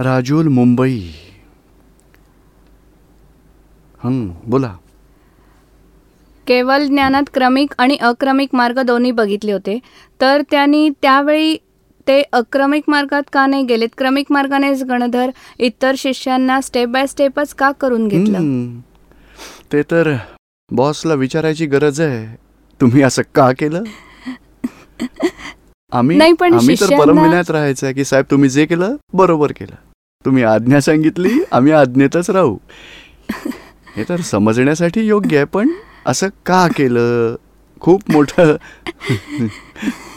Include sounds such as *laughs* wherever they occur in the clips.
राजूल मुंबई. हं बोला. केवळ ज्ञानात क्रमिक आणि अक्रमिक मार्ग दोन्ही बघितले होते. तर त्यांनी त्यावेळी ते अक्रमिक मार्गात का नाही गेलेत? क्रमिक मार्गानेच गणधर इतर शिष्यांना स्टेप बाय स्टेपच का करून घेतलं. ते तर बॉसला विचारायची गरज आहे. तुम्ही असं का केलं? *laughs* आम्ही नाही, पण आम्ही तर परमविण्यात राहायचं की साहेब तुम्ही जे केलं बरोबर केलं. तुम्ही आज्ञा सांगितली आम्ही आज्ञेतच राहू. हे तर समजण्यासाठी योग्य आहे पण असं का केलं? खूप मोठं *laughs*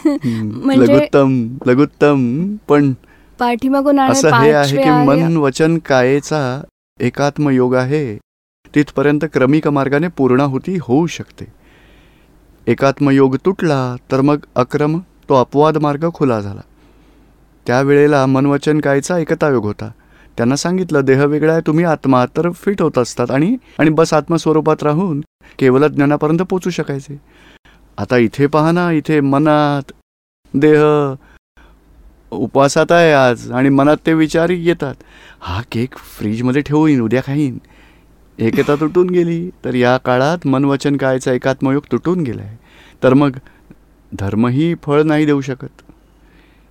म्हणजे- लघुत्तम लघुत्तम पण पाठीमागून असं हे आहे की मन वचन कायेचा एकात्म योग आहे. तिथपर्यंत क्रमिक मार्गाने पूर्णाहुती होऊ शकते. एकात्म योग तुटला तर मग अक्रम तो अपवाद मार्ग खुला झाला. त्यावेळेला मनवचन कायचा एकता योग होता. त्यांना सांगितलं देह वेगळा आहे तुम्ही आत्मा तर फिट होत असतात आणि आणि बस आत्मस्वरूपात राहून केवळ ज्ञानापर्यंत पोचू शकायचे. आता इथे पहा ना इथे मनात देह उपवासात आहे आज आणि मनात ते विचार येतात. हा केक फ्रीजमध्ये ठेवून उद्या खाईन. एकता तुटून गेली तर या काळात मनवचन कायचा एकात्मयोग तुटून गेला आहे तर मग धर्मही फळ नाही देऊ शकत.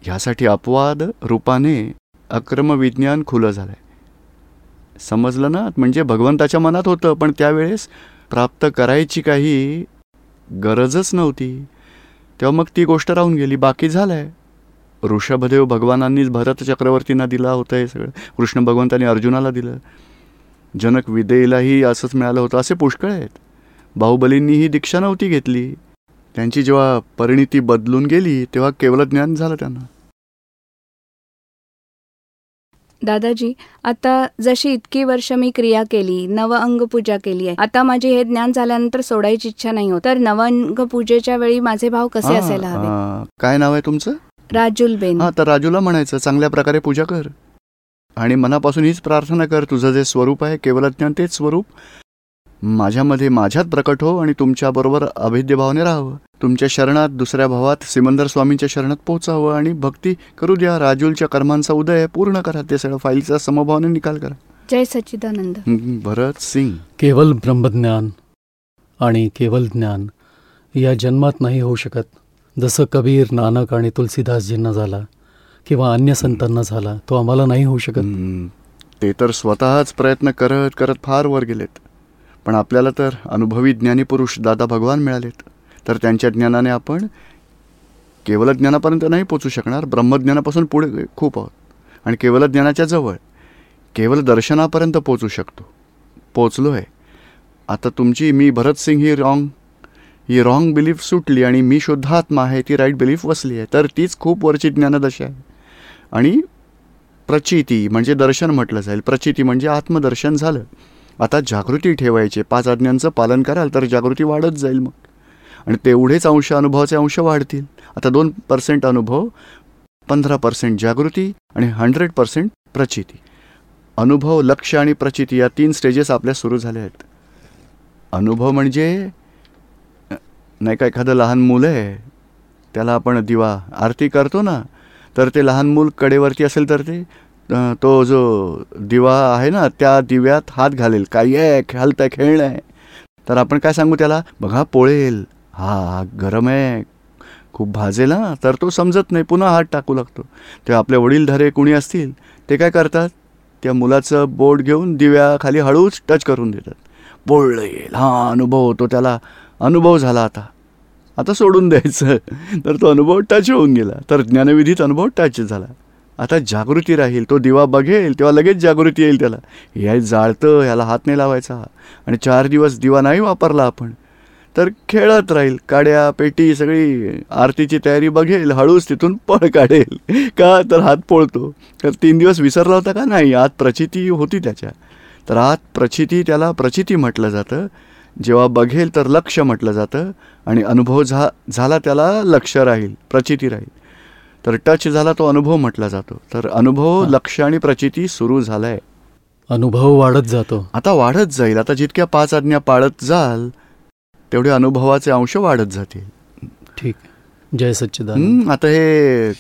ह्यासाठी अपवाद रूपाने अक्रम विज्ञान खुलं आहे समजलं ना? म्हणजे भगवंताच्या मनात होतं पण त्यावेळेस प्राप्त करायची काही गरजच नव्हती. तेव्हा मग ती गोष्ट राहून गेली बाकी झालं आहे ऋषभदेव भगवानांनीच भरत चक्रवर्तींना दिला होतं हे सगळं. कृष्ण भगवंतांनी अर्जुनाला दिलं. जनक विदेलाही असंच मिळालं होतं असे पुष्कळ आहेत. बाहुबलींनी ही दीक्षा नव्हती घेतली. त्यांची जेव्हा परिणिती बदलून गेली तेव्हा केवळ ज्ञान झालं त्यांना. दादाजी आता जशी इतकी वर्ष मी क्रिया केली नव अंग पूजा केली आहे आता माझी हे ज्ञान झाल्यानंतर सोडायची इच्छा नाही होत. तर नवअंग पूजेच्या वेळी माझे भाव कसे असायला हवे. काय नाव आहे तुमचं? राजुल बेन हा तर राजूला म्हणायचं चांगल्या प्रकारे पूजा कर. आणि मनापासून हीच प्रार्थना कर तुझं जे स्वरूप आहे केवळ ज्ञान तेच स्वरूप. माझ्यामध्ये माझ्यात प्रकट हो आणि तुमच्याबरोबर अभेद्य भावाने राहावं. तुमच्या शरणात दुसऱ्या भावात सिमंदर स्वामींच्या शरणात पोचावं आणि भक्ती करू द्या. राजूलच्या कर्मांचा उदय पूर्ण करा. ते सगळं फाईलचा समभावाने निकाल करा. जय सच्चिदानंद. भरत सिंग. केवल ब्रह्मज्ञान आणि केवल ज्ञान या जन्मात नाही होऊ शकत. जसं कबीर नानक आणि तुलसीदासजींना झाला किंवा अन्य संतांना झाला तो आम्हाला नाही होऊ शकत. ते तर स्वतःच प्रयत्न करत करत फार वर गेलेत. पण आपल्याला तर अनुभवी ज्ञानी पुरुष दादा भगवान मिळालेत. तर त्यांच्या ज्ञानाने आपण केवळ ज्ञानापर्यंत नाही पोचू शकणार ब्रह्मज्ञानापासून पुढे खूप आहोत. आणि केवळ ज्ञानाच्या जवळ केवळ दर्शनापर्यंत पोचू शकतो. पोचलो आहे आता तुमची मी भरत सिंग ही रॉंग ही रॉंग बिलीफ सुटली आणि मी शुद्धात्मा आहे ती राईट बिलीफ वसली आहे तर तीच खूप वरची ज्ञानदशा आहे. आणि प्रचिती म्हणजे दर्शन म्हटलं जाईल. प्रचिती म्हणजे आत्मदर्शन झालं. आता जागृती ठेवायची. पाच आज्ञांचं पालन कराल तर जागृती वाढत जाईल मग. आणि तेवढेच अंश अनुभवाचे अंश वाढतील. आता दोन पर्सेंट अनुभव पंधरा पर्सेंट जागृती आणि हंड्रेड पर्सेंट प्रचिती. अनुभव लक्ष आणि प्रचिती या तीन स्टेजेस आपल्या सुरू झाल्या आहेत. अनुभव म्हणजे नाही का एखादं लहान मुलं आहे त्याला आपण दिवा आरती करतो ना तर ते लहान मूल कडेवरती असेल तर ते तो जो दिवा आहे ना त्या दिव्यात हात घालेल. काही आहे? हलतंय खेळणं आहे. तर आपण काय सांगू त्याला? बघा पोळेल. हा गरम आहे. खूप भाजेल ना? तर तो समजत नाही. पुन्हा हात टाकू लागतो. तेव्हा आपले वडीलधारे कुणी असतील ते काय करतात? त्या मुलाचं बोट घेऊन दिव्याखाली हळूच टच करून देतात. पोळलं येईल हा अनुभव होतो त्याला. अनुभव झाला आता. आता सोडून द्यायचं. तर तो अनुभव टच होऊन गेला. तर ज्ञानविधीत अनुभव टच झाला. आता जागृती राहील. तो दिवा बघेल तेव्हा लगेच जागृती येईल त्याला. हे जाळतं ह्याला हात नाही लावायचा. आणि चार दिवस दिवा नाही वापरला आपण. तर खेळत राहील. काड्या पेटी सगळी आरतीची तयारी बघेल हळूच तिथून पळ काढेल. का तर हात पोळतो. तर तीन दिवस विसरला होता का? नाही आत प्रचिती होती त्याच्या. तर आत प्रचिती त्याला प्रचिती म्हटलं जातं. जेव्हा बघेल तर लक्ष म्हटलं जातं आणि अनुभव झा झाला त्याला लक्ष राहील प्रचिती राहील. तर टच झाला तो अनुभव म्हटला जातो. तर अनुभव. लक्ष आणि प्रचिती सुरू झालाय. अनुभव वाढत जातो. आता वाढत जाईल. आता जितक्या पाच आज्ञा पाळत जाल तेवढे अनुभवाचे अंश वाढत जातील. ठीक. जय सच्चिदानंद. आता हे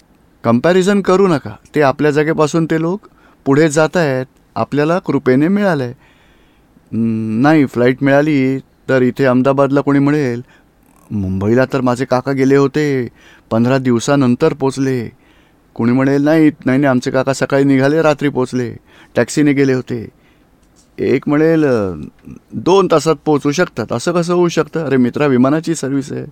कंपॅरिझन करू नका. ते आपल्या जागेपासून ते लोक पुढे जात आहेत आपल्याला कृपेने मिळालं आहे नाही फ्लाईट मिळाली तर इथे अहमदाबादला कोणी म्हणेल मुंबईला तर माझे काका गेले होते पंधरा दिवसानंतर पोचले. कोणी म्हणेल नाही नाही नाही आमचे काका सकाळी निघाले रात्री पोचले. टॅक्सीने गेले होते. एक म्हणेल "अं, दोन तासात पोचू शकतात. असं कसं होऊ शकतं? अरे मित्रा विमानाची सर्व्हिस आहे.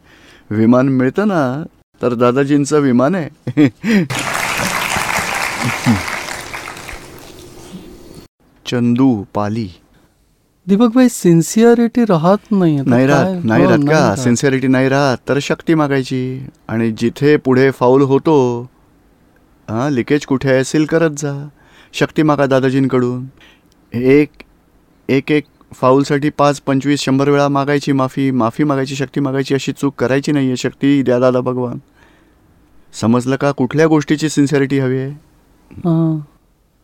विमान मिळतं ना तर दादाजींचं विमान आहे. *laughs* चंदू पाली. दीपकभाई सिन्सिअरिटी राहत नाही आता नाही? राहत नाही हो, राहत का. सिन्सिअरिटी नाही राहत तर शक्ती मागायची. आणि जिथे पुढे फाऊल होतो हां लिकेज कुठे आहे सील करत जा. शक्ती मागा दादाजींकडून. एक एक एक फाऊलसाठी पाच पंचवीस शंभर वेळा मागायची माफी माफी मागायची शक्ती मागायची अशी चूक करायची नाही आहे. शक्ती द्या दादा भगवान. समजलं का? कुठल्या गोष्टीची सिन्सिअरिटी हवी आहे? हां.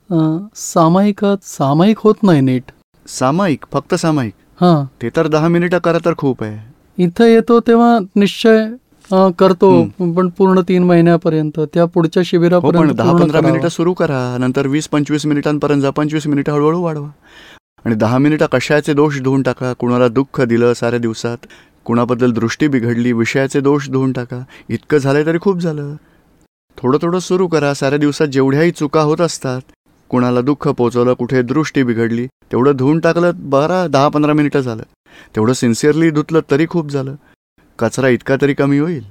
हां, सामायिकात सामायिक होत नाही नीट. सामायिक? फक्त सामायिक? हां. ते तर दहा मिनिटं करा तर खूप आहे. इथं येतो तेव्हा निश्चय करतो पण पूर्ण तीन महिन्यापर्यंत. त्या पुढच्या हो शिबिरापर्यंत पण दहा पंधरा. मिनिटं सुरू करा. नंतर वीस पंचवीस मिनिटांपर्यंत जा. पंचवीस मिनिटं हळूहळू वाढवा. आणि दहा मिनिटं कशाचे दोष धुवून टाका? कुणाला दुःख दिलं साऱ्या दिवसात? कुणाबद्दल दृष्टी बिघडली विषयाचे दोष धुवून टाका. इतकं झालंय तरी खूप झालं. थोडं थोडं सुरू करा. साऱ्या दिवसात जेवढ्याही चुका होत असतात कुणाला दुःख पोचवलं कुठे दृष्टी बिघडली तेवढं धुवून टाकलं बरा दहा पंधरा मिनिटं झालं. तेवढं सिन्सिअरली धुतलं तरी खूप झालं. कचरा इतका तरी कमी होईल.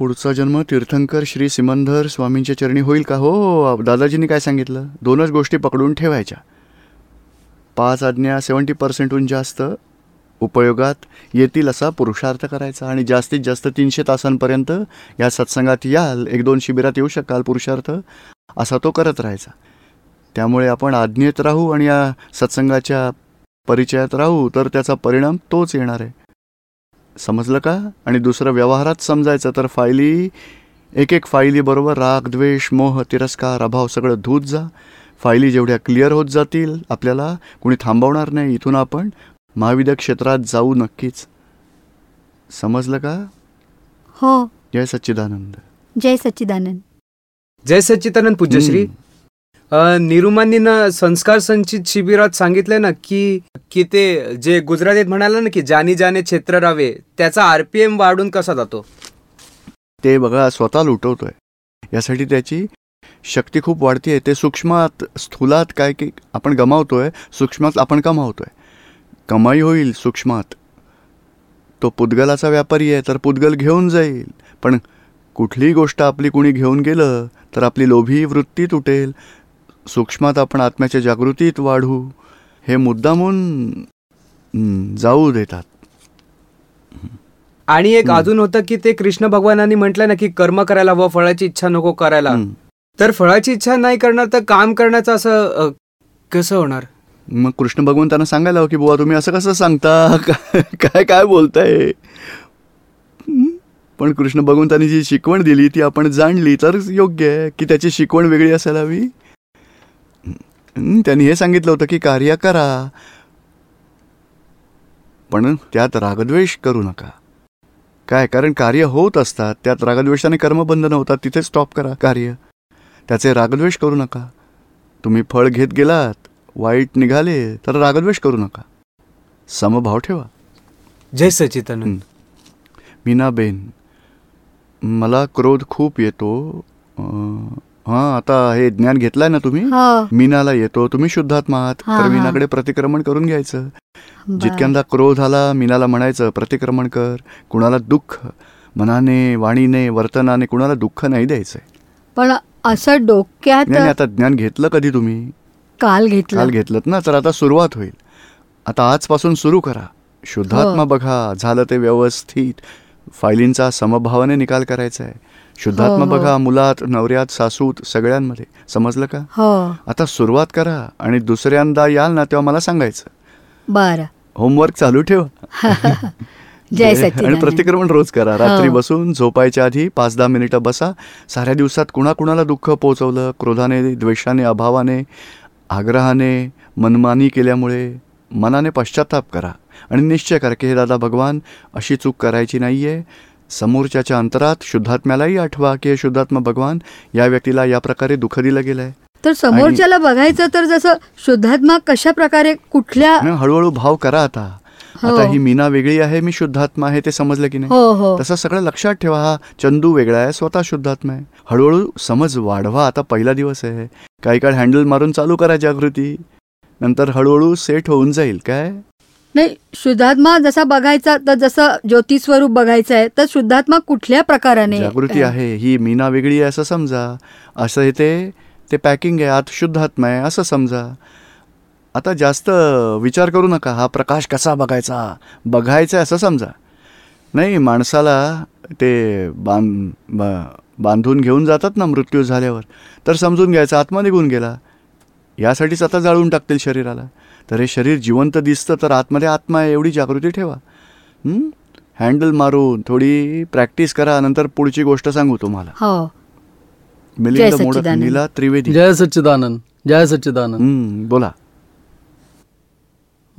पुढचा जन्म तीर्थंकर श्री सिमंधर स्वामींच्या चरणी होईल का? हो हो दादाजींनी काय सांगितलं? दोनच गोष्टी पकडून ठेवायच्या. पाच आज्ञा सेवन्टी पर्सेंटहून जास्त उपयोगात येतील असा पुरुषार्थ करायचा आणि जास्तीत जास्त तीनशे तासांपर्यंत या सत्संगात याल. एक दोन शिबिरात येऊ शकाल पुरुषार्थ. असा तो करत राहायचा. त्यामुळे आपण आज्ञेत राहू आणि या सत्संगाच्या परिचयात राहू तर त्याचा परिणाम तोच येणार आहे. समजलं का? आणि दुसरं व्यवहारात समजायचं तर फायली एक एक फायली बरोबर राग द्वेष मोह तिरस्कार अभाव सगळं धूत जा. फायली जेवढ्या क्लिअर होत जातील आपल्याला कुणी थांबवणार नाही. इथून आपण महाविद्या क्षेत्रात जाऊ नक्कीच. समजलं का? हो. जय सच्चिदानंद. जय सच्चिदानंद. जय सच्चिदानंद पूज्यश्री. निरुमानीनं संस्कार संचित शिबिरात सांगितलंय ना की की ते जे गुजरातीत म्हणाला ना की जानी जाने क्षेत्र रावे त्याचा आरपीएम वाढून कसा जातो? ते बघा स्वतः लुटवतोय. यासाठी त्याची शक्ती खूप वाढतीये. ते सूक्ष्मात स्थूलात काय की आपण गमावतोय सूक्ष्मात आपण कमावतोय. कमाई होईल सूक्ष्मात. तो पुद्गलाचा व्यापारी आहे तर पुद्गल घेऊन जाईल. पण कुठलीही गोष्ट आपली कुणी घेऊन गेलं तर आपली लोभी वृत्ती तुटेल. सूक्ष्मात आपण आत्म्याच्या जागृतीत वाढू हे मुद्दामून हं, जाऊ देतात आणि एक. अजून होतं की ते कृष्ण भगवानांनी म्हटलं ना की कर्म करायला व फळाची इच्छा नको करायला हं. तर फळाची इच्छा नाही करणार तर काम करण्याचं असं कसं होणार मग कृष्ण भगवान त्यांना सांगायला हवं की बुवा तुम्ही असं कसं सांगता *laughs* काय काय बोलताय हं? पण कृष्ण भगवंतांनी जी शिकवण दिली ती आपण जाणली तर योग्य आहे की त्याची शिकवण वेगळी असायला हवी हं, त्यांनी हे सांगितलं होतं की कार्य करा. पण त्यात रागद्वेष करू नका. काय? कारण कार्य होत असतात. त्यात रागद्वेषाने कर्मबंधन होतात तिथे स्टॉप करा कार्य. त्याचे रागद्वेष करू नका. तुम्ही फळ घेत गेलात वाईट निघाले तर रागद्वेष करू नका. समभाव ठेवा. जय सच्चिदानंद मीनाबेन मला क्रोध खूप येतो. हां आता हे ज्ञान घेतलंय ना तुम्ही? हो. मीनाला येतो. तुम्ही शुद्धात्मा आहात. तर. मीनाकडे प्रतिक्रमण करून घ्यायचं. जितक्यांदा क्रोध आला मीनाला म्हणायचं प्रतिक्रमण कर. कुणाला दुःख मनाने वाणीने वर्तनाने कुणाला दुःख नाही द्यायचंय. पण असं डोक्यात आता ज्ञान घेतलं कधी तुम्ही? काल घेतलं. काल घेतलं ना तर आता सुरुवात होईल. आता आजपासून सुरू करा. शुद्धात्मा हो. बघा झालं ते व्यवस्थित. फायलींचा समभावाने निकाल करायचा आहे शुद्धात्मा हो, हो. बघा मुलात नवऱ्यात सासूत सगळ्यांमध्ये. समजलं का? हो. आता सुरुवात करा आणि दुसऱ्यांदा याल ना तेव्हा मला सांगायचं. बर. होमवर्क चालू ठेवा. *laughs* जय *laughs* आणि प्रतिक्रमण रोज करा. रात्री हो. बसून झोपायच्या आधी पाच दहा मिनिटं बसा. साऱ्या दिवसात कुणाकुणाला दुःख पोचवलं क्रोधाने द्वेषाने अभावाने आग्रहाने मनमानी केल्यामुळे मनाने पश्चाताप करा. आणि निश्चय करा की हे दादा भगवान अशी चूक करायची नाही आहे समोरच्याच्या अंतरात शुद्धात्म्यालाही आठवा की शुद्धात्मा भगवान या व्यक्तीला या प्रकारे दुःख दिलं गेलं आहे तर समोरच्याला बघायचं तर जसं शुद्धात्मा कशा प्रकारे कुठल्या हळूहळू भाव करा आता. हो. आता ही मीना वेगळी आहे मी शुद्धात्मा आहे ते समजलं की नाही? हो हो. तसं सगळं लक्षात ठेवा हा चंदू वेगळा आहे स्वतः शुद्धात्मा आहे. हळूहळू समज वाढवा आता पहिला दिवस आहे. काही काळ हँडल मारून चालू करा जागृती. नंतर हळूहळू सेट होऊन जाईल काय? नाही शुद्धात्मा जसा बघायचा तर जसं ज्योती स्वरूप बघायचं आहे तर शुद्धात्मा कुठल्या प्रकाराने? जागृती आहे ही मीना वेगळी आहे असं समजा. असं हे ते पॅकिंग आहे आत शुद्धात्मा आहे असं समजा. आता जास्त विचार करू नका हा प्रकाश कसा बघायचा? बघायचा आहे असं समजा. नाही माणसाला ते बांध बांधून घेऊन जातात ना मृत्यू झाल्यावर. तर समजून घ्यायचा आत्मा निघून गेला. यासाठीच आता जाळून टाकतील शरीराला. तर हे शरीर जिवंत दिसतं तर आतमध्ये आत्मा आहे एवढी जागृती ठेवा? हँडल मारून थोडी प्रॅक्टिस करा नंतर पुढची गोष्ट सांगू तुम्हाला. हो. मिलिंद जय मोडक सच्चिदानंद. नीला त्रिवेदी. जय सच्चिदानंद जय सच्चिदानंद. हं, बोला.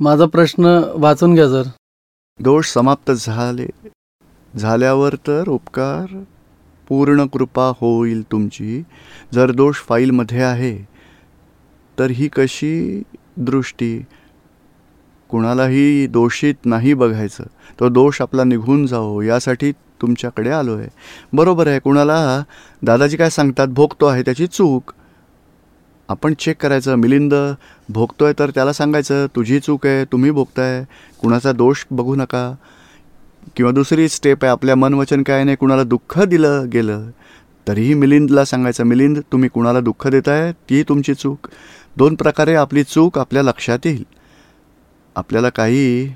माझा प्रश्न वाचून घ्या सर दोष समाप्त झाले झाल्यावर तर उपकार पूर्ण कृपा होईल तुमची. जर दोष फाईलमध्ये आहे तर ही कशी दृष्टी? कुणालाही दोषीत नाही बघायचं. तो दोष आपला निघून जावो यासाठी तुमच्याकडे आलो आहे बरोबर आहे कुणाला? दादाजी काय सांगतात भोगतो आहे त्याची चूक. आपण चेक करायचं. मिलिंद भोगतो आहे तर त्याला सांगायचं तुझी चूक आहे तुम्ही भोगताय कुणाचा दोष बघू नका. किंवा दुसरी स्टेप आहे आपल्या मनवचन काय नाही कुणाला दुःख दिलं गेलं? तरीही मिलिंदला सांगायचं मिलिंद तुम्ही कुणाला दुःख देताय? ती तुमची चूक. दोन प्रकारे आपली चूक आपल्या लक्षात येईल. आपल्याला काही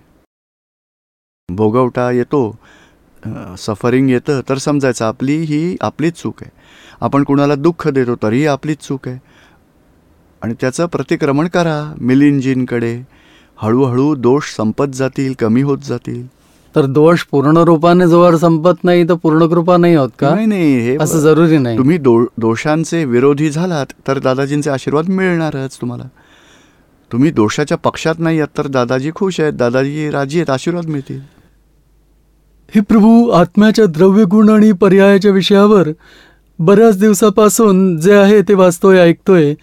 भोगवटा येतो सफरिंग येतं तर समजायचं आपली ही आपलीच चूक आहे. आपण कुणाला दुःख देतो तरीही आपलीच चूक आहे. आणि त्याचं प्रतिक्रमण करा मिलिंजींकडे हळूहळू दोष संपत जातील कमी होत जातील. तर दोष पूर्ण रूपाने जोवर संपत नाही तर पूर्ण कृपा नाही होत का? नाही नाही हे असं जरुरी नाही. तुम्ही दो दोषांचे विरोधी झालात तर दादाजींचे आशीर्वाद मिळणारच तुम्हाला. तुम्ही दोषाच्या पक्षात नाही आहात तर दादाजी खुश आहेत दादाजी राजी आहेत आशीर्वाद मिळतील. हे प्रभू आत्म्याच्या द्रव्यगुण आणि पर्यायाच्या विषयावर बऱ्याच दिवसापासून जे आहे ते वाचतोय ऐकतोय.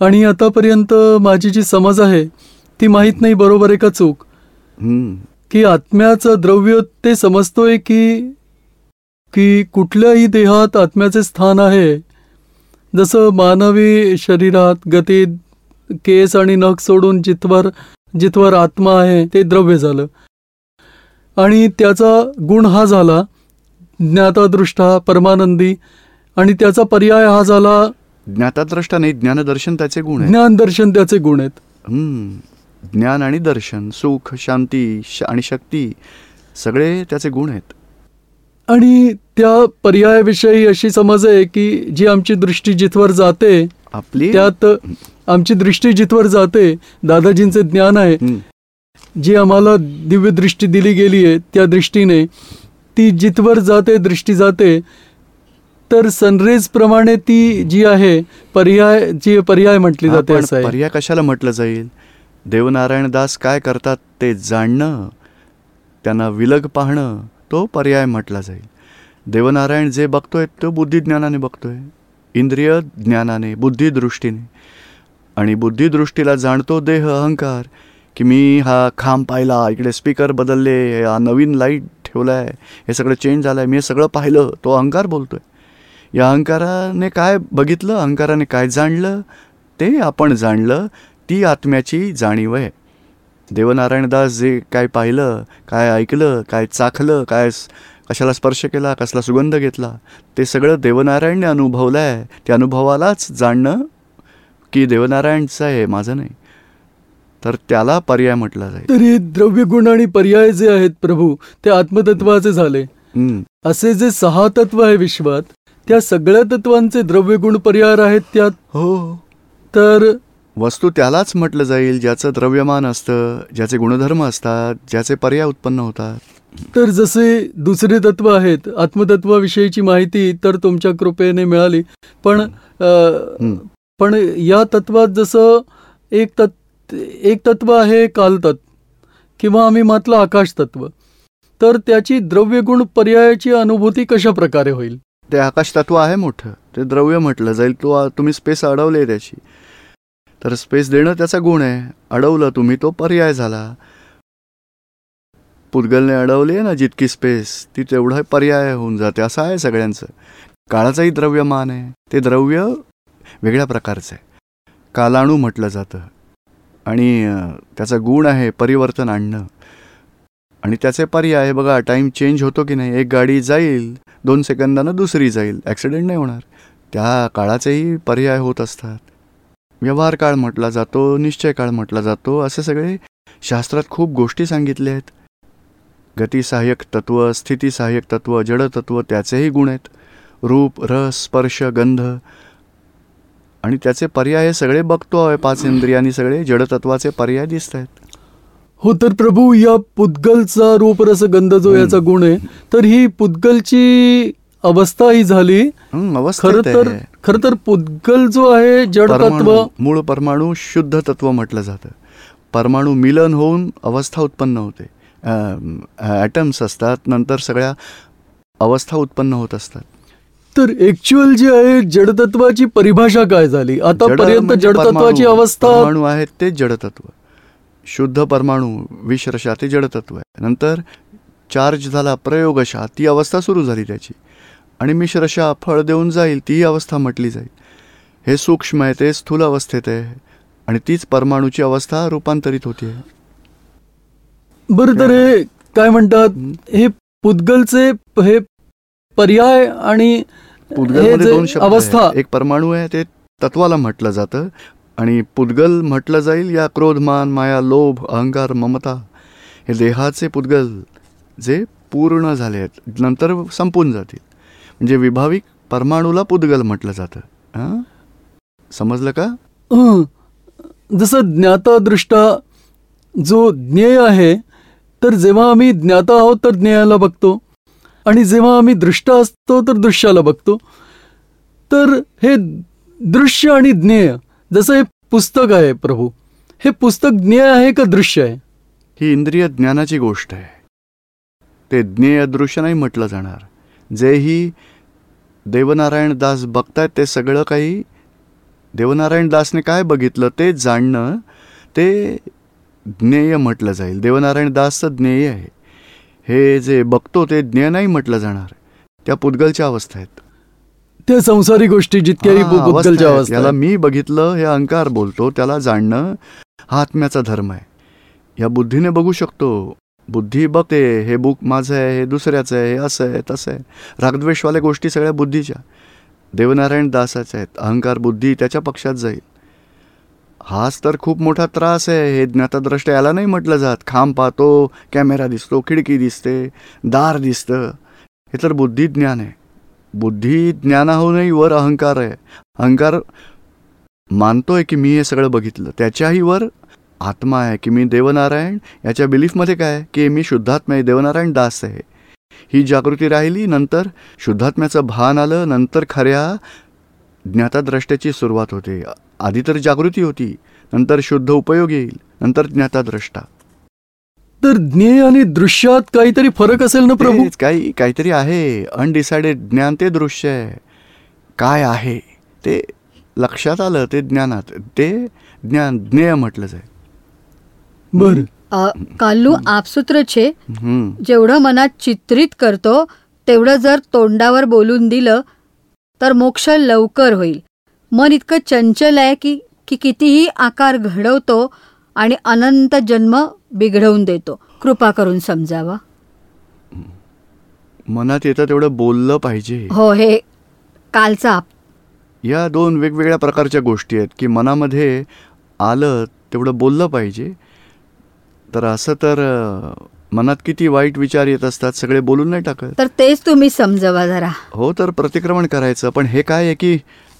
आणि आतापर्यंत माझी जी समज आहे ती माहीत नाही बरोबर आहे का चूक. की आत्म्याचं द्रव्य ते समजतोय की की कुठल्याही देहात आत्म्याचे स्थान आहे. जसं मानवी शरीरात गतीत केस आणि नख सोडून जिथवर जिथवर आत्मा आहे ते द्रव्य झालं. आणि त्याचा गुण हा झाला ज्ञातादृष्टा परमानंदी आणि त्याचा पर्याय हा झाला ज्ञाताद्रष्टा नाही ज्ञानदर्शन त्याचे गुण आहे ज्ञान दर्शन त्याचे गुण आहेत. ज्ञान आणि दर्शन सुख शांती श- आणि शक्ती सगळे त्याचे गुण आहेत. आणि त्या पर्यायाविषयी अशी समज आहे की जी आमची दृष्टी जिथवर जाते आपली त्यात आमची दृष्टी जिथवर जाते दादाजींचे ज्ञान आहे. जी आम्हाला दिव्य दृष्टी दिली गेली आहे त्या दृष्टीने ती जिथवर जाते दृष्टी जाते तर सनरेज प्रमाणे ती जी आहे पर्याय जी पर्याय म्हटली जाते पर्याय कशाला म्हटलं जाईल? देवनारायणदास काय करतात ते जाणणं त्यांना विलग पाहणं तो पर्याय म्हटला जाईल. देवनारायण जे बघतोय तो बुद्धिज्ञानाने बघतोय. इंद्रिय ज्ञानाने बुद्धिदृष्टीने. आणि बुद्धिदृष्टीला जाणतो देह अहंकार की मी हा खांब पाहिला इकडे स्पीकर बदलले हा नवीन लाइट ठेवला आहे हे सगळं चेंज झालं आहे मी हे सगळं पाहिलं तो अहंकार बोलतो आहे या अहंकाराने काय बघितलं अहंकाराने काय जाणलं ते आपण जाणलं ती आत्म्याची जाणीव आहे. देवनारायणदास जे काय पाहिलं काय ऐकलं काय चाखलं काय कशाला स्पर्श केला कसला सुगंध घेतला ते सगळं देवनारायणने अनुभवलं आहे त्या अनुभवालाच जाणणं की देवनारायणचं आहे माझं नाही. तर त्याला पर्याय म्हटला जाईल. तरी द्रव्य गुण आणि पर्याय जे आहेत प्रभू ते आत्मतत्वाचे झाले. असे जे सहा तत्व आहे विश्वात त्या सगळ्या तत्वांचे द्रव्य गुण पर्याय आहेत त्यात. हो. तर वस्तू त्यालाच म्हटलं जाईल ज्याचं द्रव्यमान असतं ज्याचे गुणधर्म असतात ज्याचे पर्याय उत्पन्न होतात. तर जसे दुसरे तत्व आहेत आत्मतत्वाविषयीची माहिती तर तुमच्या कृपेने मिळाली पण. पण या तत्वात जसं एक तत् एक तत्व आहे कालतत्व किंवा आम्ही म्हटलं आकाश तत्व तर त्याची द्रव्यगुण पर्यायाची अनुभूती कशा प्रकारे होईल? ते आकाश तत्व आहे मोठं. ते द्रव्य म्हटलं जाईल तो तुम्ही स्पेस अडवली त्याची. तर स्पेस देणं त्याचा गुण आहे. अडवलं तुम्ही तो पर्याय झाला. पुद्गलने अडवली ना जितकी स्पेस ती तेवढा पर्याय होऊन जाते. असं आहे सगळ्यांचं. काळाचंही द्रव्यमान आहे. ते द्रव्य वेगळ्या प्रकारचं आहे. कालाणू म्हटलं जातं. आणि त्याचा गुण आहे परिवर्तन आणणं. आणि त्याचे पर्याय बघा टाईम चेंज होतो की नाही? एक गाडी जाईल दोन सेकंदानं दुसरी जाईल. ॲक्सिडेंट नाही होणार. त्या काळाचेही पर्याय होत असतात. व्यवहार काळ म्हटला जातो निश्चय काळ म्हटला जातो असे सगळे शास्त्रात खूप गोष्टी सांगितल्या आहेत. गतिसहाय्यक तत्व स्थितीसहाय्यक तत्व जडतत्व त्याचेही गुण आहेत. रूप रस स्पर्श गंध आणि त्याचे पर्याय हे सगळे बघतो आहे पाच इंद्रियांनी सगळे जडतत्वाचे पर्याय दिसत आहेत. हो तर प्रभू या पुद्गलचा रूपरस गंध जो. याचा गुण आहे तर ही पुद्गलची अवस्था ही झाली. खर तर. खर तर पुद्गल जो आहे जड तत्व मूळ परमाणू शुद्ध तत्व म्हटलं जातं. परमाणू मिलन होऊन अवस्था उत्पन्न होते. ॲटम्स असतात नंतर सगळ्या अवस्था उत्पन्न होत असतात. तर ऍक्च्युअल जे आहे जडतत्वाची परिभाषा काय झाली? आतापर्यंत म्हणजे जडतत्वाची. अवस्था परमाणू आहेत ते जडतत्व. शुद्ध परमाणू विषरशा ते जडतत्व आहे. नंतर चार्ज झाला प्रयोगशा ती अवस्था सुरू झाली त्याची. आणि मिश्रशा फळ देऊन जाईल ती अवस्था म्हटली जाईल. हे सूक्ष्म आहे ते स्थूल अवस्थेत आहे आणि तीच परमाणूची अवस्था रूपांतरित होती बरं तर हे काय म्हणतात? हे पुद्गलचे हे पर्याय आणि दोन अवस्था. एक परमाणू आहे ते तत्वाला म्हटलं जातं आणि पुद्गल म्हटलं जाईल या क्रोधमान माया लोभ अहंकार ममता हे देहाचे पुद्गल जे पूर्ण झाले आहेत नंतर संपून जातील. म्हणजे विभाविक परमाणूला पुद्गल म्हटलं जातं. हां? समजलं का? हं. जसं ज्ञाता दृष्टा जो ज्ञेय आहे तर जेव्हा आम्ही ज्ञाता आहोत तर ज्ञेयाला बघतो. आणि जेव्हा आम्ही दृष्टा असतो तर दृश्याला बघतो. तर हे दृश्य आणि ज्ञेय जसं हे पुस्तक आहे प्रभू हे पुस्तक ज्ञेय आहे का दृश्य आहे? ही इंद्रिय ज्ञानाची गोष्ट आहे. ते ज्ञेय दृश्य नाही म्हटलं जाणार. जेही देवनारायण दास बघतायत ते सगळं काही? देवनारायण दासने काय बघितलं ते जाणणं ते ज्ञेय म्हटलं जाईल. देवनारायण दासचं ज्ञेय आहे. हे जे बघतो ते ज्ञेय नाही म्हटलं जाणार. त्या पुद्गलच्या अवस्था आहेत. त्या संसारी गोष्टी जितक्याही पुद्गलच्या. अवस्था याला. मी बघितलं हे अहंकार बोलतो त्याला जाणणं हा आत्म्याचा धर्म आहे. या बुद्धीने बघू शकतो बुद्धी बघते हे बुक माझं आहे हे दुसऱ्याचं आहे हे असं आहे तसं आहे. रागद्वेषवाल्या गोष्टी सगळ्या बुद्धीच्या. देवनारायण दासाच्या आहेत. अहंकार बुद्धी त्याच्या पक्षात जाईल. हाच तर खूप मोठा त्रास आहे. हे ज्ञातद्रष्ट याला नाही म्हटलं जात. खांब पाहतो कॅमेरा दिसतो खिडकी दिसते दार दिसतं. हे तर बुद्धी ज्ञान आहे. बुद्धी ज्ञानाहूनही वर अहंकार आहे. अहंकार मानतोय की मी हे सगळं बघितलं. त्याच्याही वर आत्मा आहे की मी देवनारायण? याच्या बिलीफमध्ये काय की मी शुद्धात्मा आहे देवनारायण दास आहे. ही जागृती राहिली नंतर शुद्धात्म्याचं भान आलं नंतर खऱ्या ज्ञाताद्रष्ट्याची सुरुवात होते. आधी तर जागृती होती नंतर शुद्ध उपयोग येईल नंतर ज्ञाताद्रष्टा. तर ज्ञेय आणि दृश्यात काहीतरी फरक असेल ना प्रभू? काही काहीतरी आहे. अनडिसाइडेड ज्ञान ते दृश्य आहे. काय आहे? ते लक्षात आलं ते ज्ञानात. ते ज्ञान ज्ञेय म्हटलं जाईल बर. अ, काल्लू आपसूत्र छे. जेवढं मनात चित्रित करतो तेवढं जर तोंडावर बोलून दिलं तर मोक्ष लवकर होईल. मन इतकं चंचल आहे की की कितीही आकार घडवतो आणि अनंत जन्म बिघडवून देतो. कृपा करून समजावा. मनात येतं तेवढं बोललं पाहिजे. हो हे कालचा आप या दोन वेगवेगळ्या प्रकारच्या गोष्टी आहेत की मनामध्ये आलं तेवढं बोललं पाहिजे. तर असं तर मनात किती वाईट विचार येत असतात सगळे बोलून नाही टाकत. तर तेच तुम्ही समजावा जरा. हो तर प्रतिक्रमण करायचं पण हे काय आहे की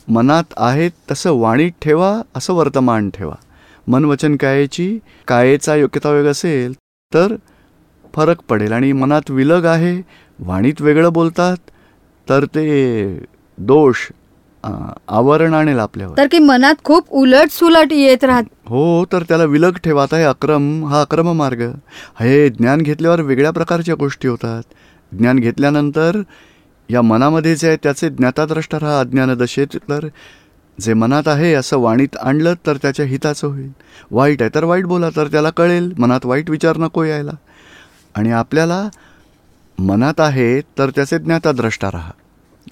मनात आहे तसं वाणीत ठेवा असं वर्तमान ठेवा. मन वचन कायेची कायेचा योग्यतायोग असेल तर फरक पडेल. आणि मनात विलग आहे वाणीत वेगळं बोलतात तर ते दोष आवरण आणेल आपल्यावर. तर की मनात खूप उलट सुलट येत राहत. हो तर त्याला विलग ठेवा आता हे अक्रम हा अक्रम मार्ग. हे ज्ञान घेतल्यावर वेगळ्या प्रकारच्या गोष्टी होतात. ज्ञान घेतल्यानंतर या मनामध्ये जे आहे त्याचे ज्ञाताद्रष्टा राहा अज्ञानदशेत तर जे मनात आहे असं वाणीत आणलं तर त्याच्या हिताचं होईल. वाईट आहे तर वाईट बोला तर त्याला कळेल. मनात वाईट विचार नको यायला. आणि आपल्याला मनात आहे तर त्याचे ज्ञाताद्रष्टा राहा.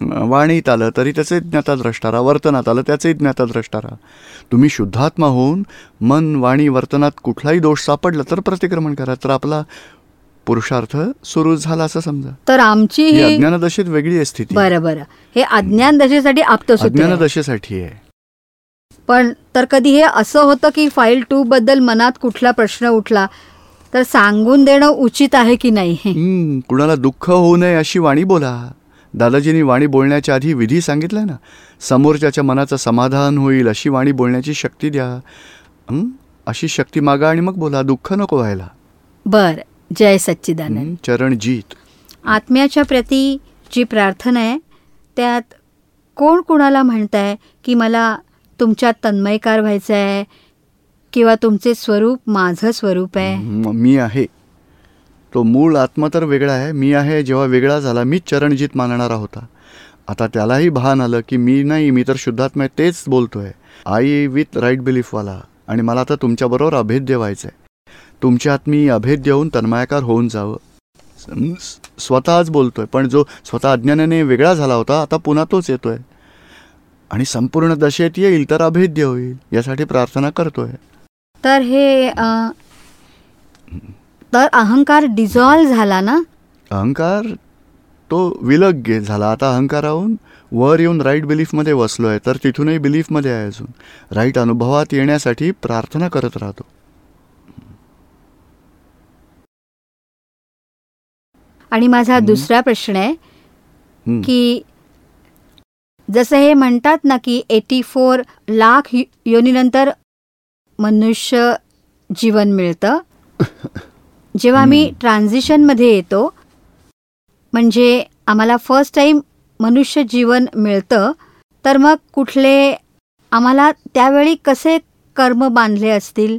वाणीत आलं तरी त्याचे ज्ञाताद्रष्टा राहा वर्तनात आलं त्याचे ज्ञाताद्रष्टा राहा तुम्ही शुद्धात्मा होऊन मन वाणी वर्तनात कुठलाही दोष सापडला तर प्रतिक्रमण करा. तर आपला पुरुषार्थ सुरू झाला असं समजा. तर आमची ही अज्ञानदशेत वेगळी स्थिती. बरं बरं. हे अज्ञान दशेसाठी आप्तसूत्र आहे. अज्ञानदशेसाठी आहे. पण तर कधी हे असं होतं की फाईल टू बद्दल मनात कुठला प्रश्न उठला तर सांगून देणं उचित आहे की नाही? कुणाला दुःख होऊ नये अशी वाणी बोला. दादाजींनी वाणी बोलण्याच्या आधी विधी सांगितलाय ना? समोरच्याच्या मनाचं समाधान होईल अशी वाणी बोलण्याची शक्ती द्या? अशी शक्ती मागा आणि मग बोला दुःख नको व्हायला. बर जय सच्चिदानंद. हं? चरण जीत आत्म्याच्या प्रती जी प्रार्थना आहे त्यात कोण कुणाला म्हणताय की मला तुमच्यात तन्मयकार व्हायचं आहे किंवा तुमचे स्वरूप माझं स्वरूप आहे? मी आहे. तो मूळ आत्मा तर वेगळा आहे मी आहे जेव्हा वेगळा झाला मीच चरणजीत मानणारा होता. आता त्यालाही भान आलं की मी नाही मी तर शुद्धात्मा आहे तेच बोलतोय. आई विथ राईट बिलीफवाला आणि मला आता तुमच्याबरोबर अभेद्य व्हायचं आहे तुमच्या मी अभेद्य होऊन तन्मायाकार होऊन जावं. स्वतःच बोलतोय पण जो स्वतः अज्ञानाने वेगळा झाला होता आता पुन्हा तोच येतोय. आणि संपूर्ण दशेत येईल तर अभेद्य होईल यासाठी प्रार्थना करतोय. तर हे आ... तर अहंकार डिझॉल्व झाला ना? अहंकार तो विलग गे झाला. आता अहंकाराहून वर येऊन राईट बिलीफमध्ये बसलो आहे तर तिथूनही बिलीफमध्ये आहे अजून. राईट अनुभवात येण्यासाठी प्रार्थना करत राहतो. आणि माझा. दुसरा प्रश्न आहे. की जसं हे म्हणतात ना की एटी फोर लाख योनीनंतर मनुष्य जीवन मिळतं. *laughs* जेव्हा आम्ही. ट्रान्झिशनमध्ये येतो म्हणजे आम्हाला फर्स्ट टाईम मनुष्य जीवन मिळतं तर मग कुठले आम्हाला त्यावेळी कसे कर्म बांधले असतील?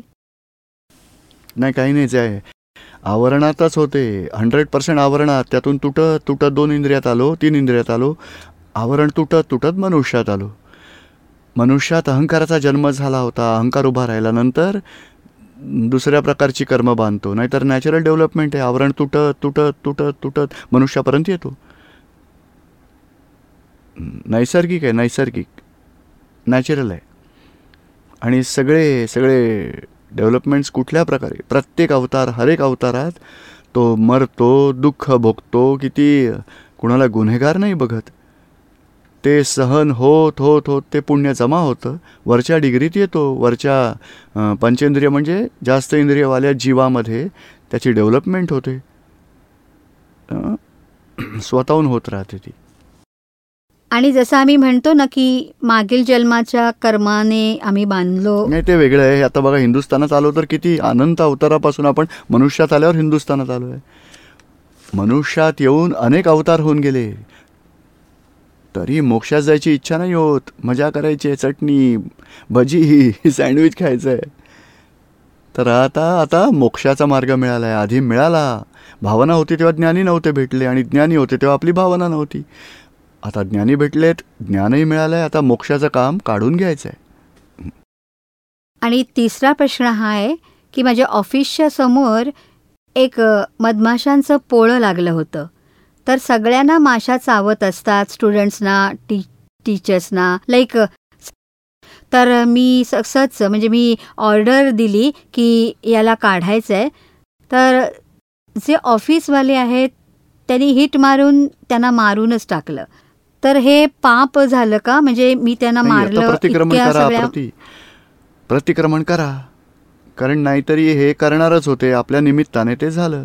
नाही काही नाही आहे. आवरणातच होते. हंड्रेड पर्सेंट आवरणात. त्यातून तुटत तुटत दोन इंद्रियात आलो तीन इंद्रियात आलो. आवरण तुटत तुटत मनुष्यात आलो. मनुष्यात अहंकाराचा जन्म झाला होता. अहंकार उभा राहिला नंतर दुसऱ्या प्रकारची कर्म बांधतो नाहीतर नॅचरल डेव्हलपमेंट आहे. आवरण तुटत तुटत तुटत तुटत मनुष्यापर्यंत येतो. नैसर्गिक आहे नैसर्गिक. नॅचरल आहे. आणि सगळे सगळे डेव्हलपमेंट्स कुठल्या प्रकारे? प्रत्येक अवतार हर एक अवतारात तो मरतो दुःख भोगतो किती कुणाला गुन्हेगार नाही बघत. ते सहन होत होत होत ते पुण्य जमा होतं. वरच्या डिग्रीत येतो. वरच्या पंचेंद्रिय म्हणजे जास्त इंद्रियवाल्या जीवामध्ये त्याची डेव्हलपमेंट होते. स्वतःहून होत राहते ती. आणि जसं आम्ही म्हणतो ना की मागील जन्माच्या कर्माने आम्ही बांधलो. नाही ते वेगळं आहे. आता बघा हिंदुस्थानात आलो तर किती अनंत अवतारापासून आपण मनुष्यात आल्यावर हिंदुस्थानात आलो आहे मनुष्यात येऊन अनेक अवतार होऊन गेले. तरी मोक्षात जायची इच्छा नाही होत. मजा करायची आहे चटणी भजी *laughs* सँडविच खायचं आहे तर आता आता मोक्षाचा मार्ग मिळाला आहे आधी मिळाला. भावना होती तेव्हा ज्ञानी नव्हते भेटले आणि ज्ञानी होते तेव्हा आपली भावना नव्हती. आता ज्ञानी भेटलेत ज्ञानही मिळालं आहे आता मोक्षाचं काम काढून घ्यायचं आहे आणि तिसरा प्रश्न हा आहे की माझ्या ऑफिसच्या समोर एक मधमाशांचं पोळं लागलं होतं. तर सगळ्यांना माशा चावत असतात स्टुडंट्सना टी टीचर्सना लाईक तर मी ससच म्हणजे मी ऑर्डर दिली की याला काढायचं आहे तर जे ऑफिसवाले आहेत त्यांनी हिट मारून त्यांना मारूनच टाकलं. तर हे पाप झालं का? म्हणजे मी त्यांना मारलं प्रतिक्रमण इतक्या करा सगळ्या प्रति प्रतिक्रमण करा. कारण नाहीतरी हे करणारच होते आपल्या निमित्ताने ते झालं.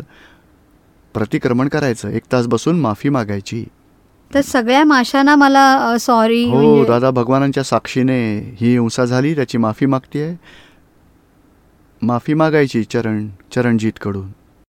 प्रतिक्रमण करायचं. एक तास बसून माफी मागायची. तर सगळ्या माशांना मला सॉरी हो दादा भगवानांच्या साक्षीने ही हिंसा झाली त्याची माफी मागतीये. माफी मागायची चरण चरणजीत कडून